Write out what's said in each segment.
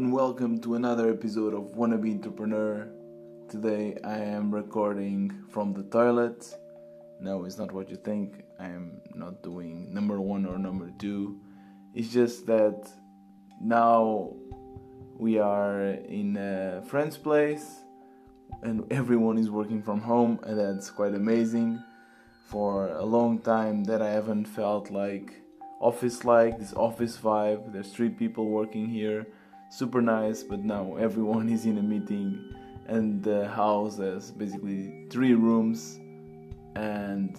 and welcome to another episode of Wannabe Entrepreneur. Today I am recording from the toilet. No, it's not what you think. I am not doing number one or number two. It's just that now we are in a friend's place and everyone is working from home, and that's quite amazing. For a long time, that I haven't felt like office like this office vibe. There's three people working here super nice, but now everyone is in a meeting and the house has basically three rooms and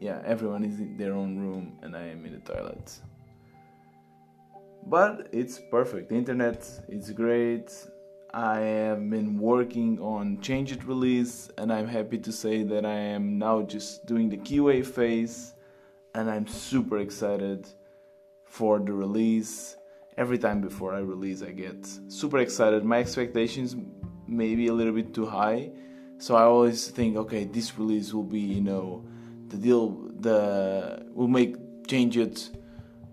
yeah, everyone is in their own room and I am in the toilet. But it's perfect. The internet is great. I have been working on changeit release and I'm happy to say that I am now just doing the QA phase and I'm super excited for the release every time before I release, I get super excited. My expectations may be a little bit too high, so I always think, okay, this release will be, you know, the deal, the will make changeit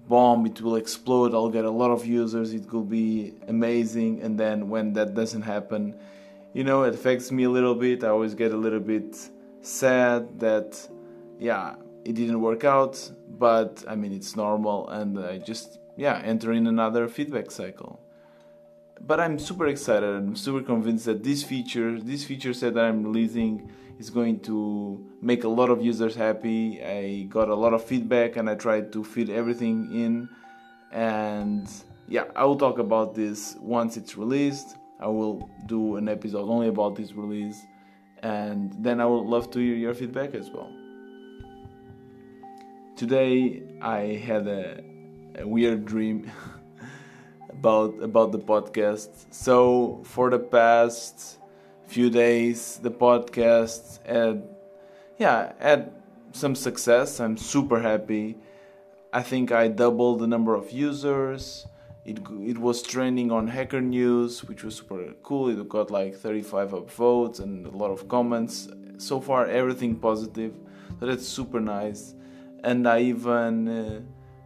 bomb, it will explode. I'll get a lot of users. It will be amazing. And then when that doesn't happen, you know, it affects me a little bit. I always get a little bit sad that, yeah, it didn't work out. But I mean, it's normal, and I just yeah, entering another feedback cycle. But I'm super excited. I'm super convinced that this feature, this feature set that I'm releasing, is going to make a lot of users happy. I got a lot of feedback, and I tried to fit everything in. And yeah, I will talk about this once it's released. I will do an episode only about this release, and then I would love to hear your feedback as well. Today I had a a weird dream about about the podcast. So for the past few days, the podcast had yeah had some success. I'm super happy. I think I doubled the number of users. It, it was trending on Hacker News, which was super cool. It got like 35 upvotes and a lot of comments. So far, everything positive. So that's super nice. And I even uh,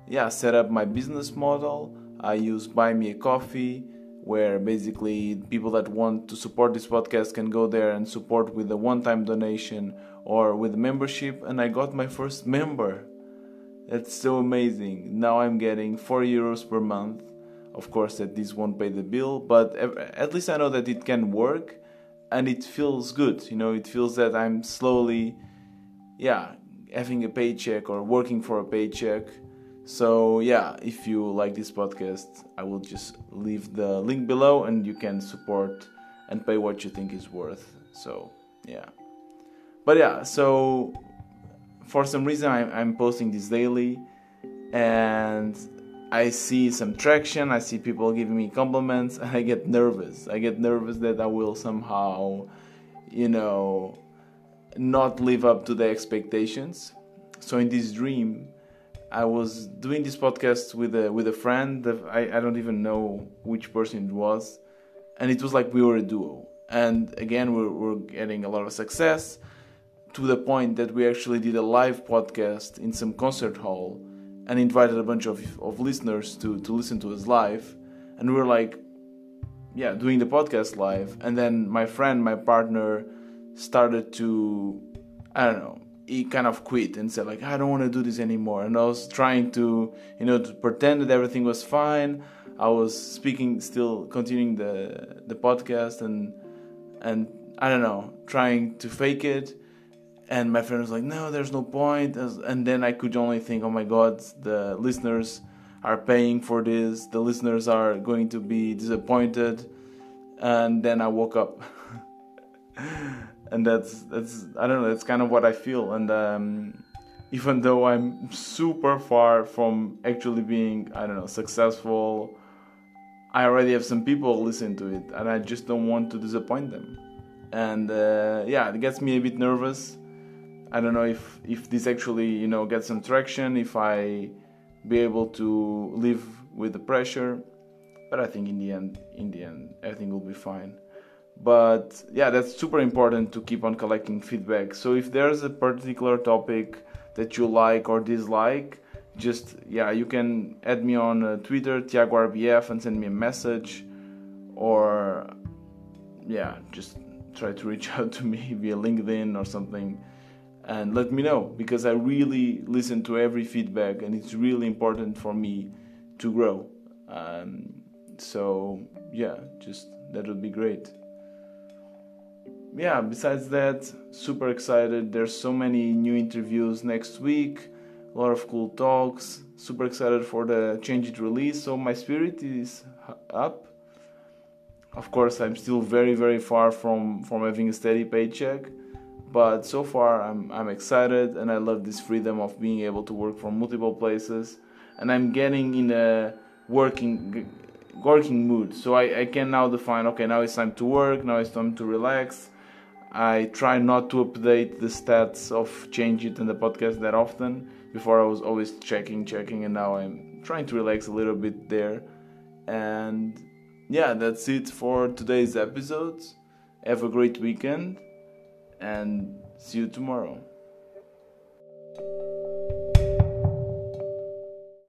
yeah set up my business model. I use buy me a coffee where basically people that want to support this podcast can go there and support with a one-time donation or with membership and i got my first member. That's so amazing. Now i'm getting 4 euros per month. Of course that this won't pay the bill but at least i know that it can work and it feels good. You know it feels that i'm slowly yeah having a paycheck or working for a paycheck so, yeah, if you like this podcast, I will just leave the link below and you can support and pay what you think is worth. So, yeah. But yeah, so for some reason I'm, I'm posting this daily and I see some traction, I see people giving me compliments, and I get nervous. I get nervous that I will somehow, you know, not live up to the expectations. So, in this dream, I was doing this podcast with a with a friend. I I don't even know which person it was, and it was like we were a duo. And again, we're we're getting a lot of success to the point that we actually did a live podcast in some concert hall and invited a bunch of, of listeners to, to listen to us live. And we were like, yeah, doing the podcast live. And then my friend, my partner, started to, I don't know, he kind of quit and said like I don't want to do this anymore. And I was trying to you know to pretend that everything was fine. I was speaking, still continuing the the podcast and and I don't know, trying to fake it. And my friend was like, "No, there's no point." And then I could only think, "Oh my God, the listeners are paying for this. The listeners are going to be disappointed." And then I woke up. and that's that's I don't know. That's kind of what I feel. And um, even though I'm super far from actually being I don't know successful, I already have some people listen to it, and I just don't want to disappoint them. And uh, yeah, it gets me a bit nervous. I don't know if if this actually you know gets some traction, if I be able to live with the pressure. But I think in the end, in the end, everything will be fine but yeah that's super important to keep on collecting feedback so if there's a particular topic that you like or dislike just yeah you can add me on uh, twitter tiago and send me a message or yeah, just try to reach out to me via LinkedIn or something and let me know because I really listen to every feedback and it's really important for me to grow. Um, so, yeah, just that would be great. Yeah, besides that, super excited. There's so many new interviews next week, a lot of cool talks. Super excited for the changeit release. So, my spirit is up of course i'm still very very far from from having a steady paycheck but so far i'm i'm excited and i love this freedom of being able to work from multiple places and i'm getting in a working working mood so I, I can now define okay now it's time to work now it's time to relax i try not to update the stats of changeit in the podcast that often before i was always checking checking and now i'm trying to relax a little bit there and yeah, that's it for today's episode. Have a great weekend and see you tomorrow.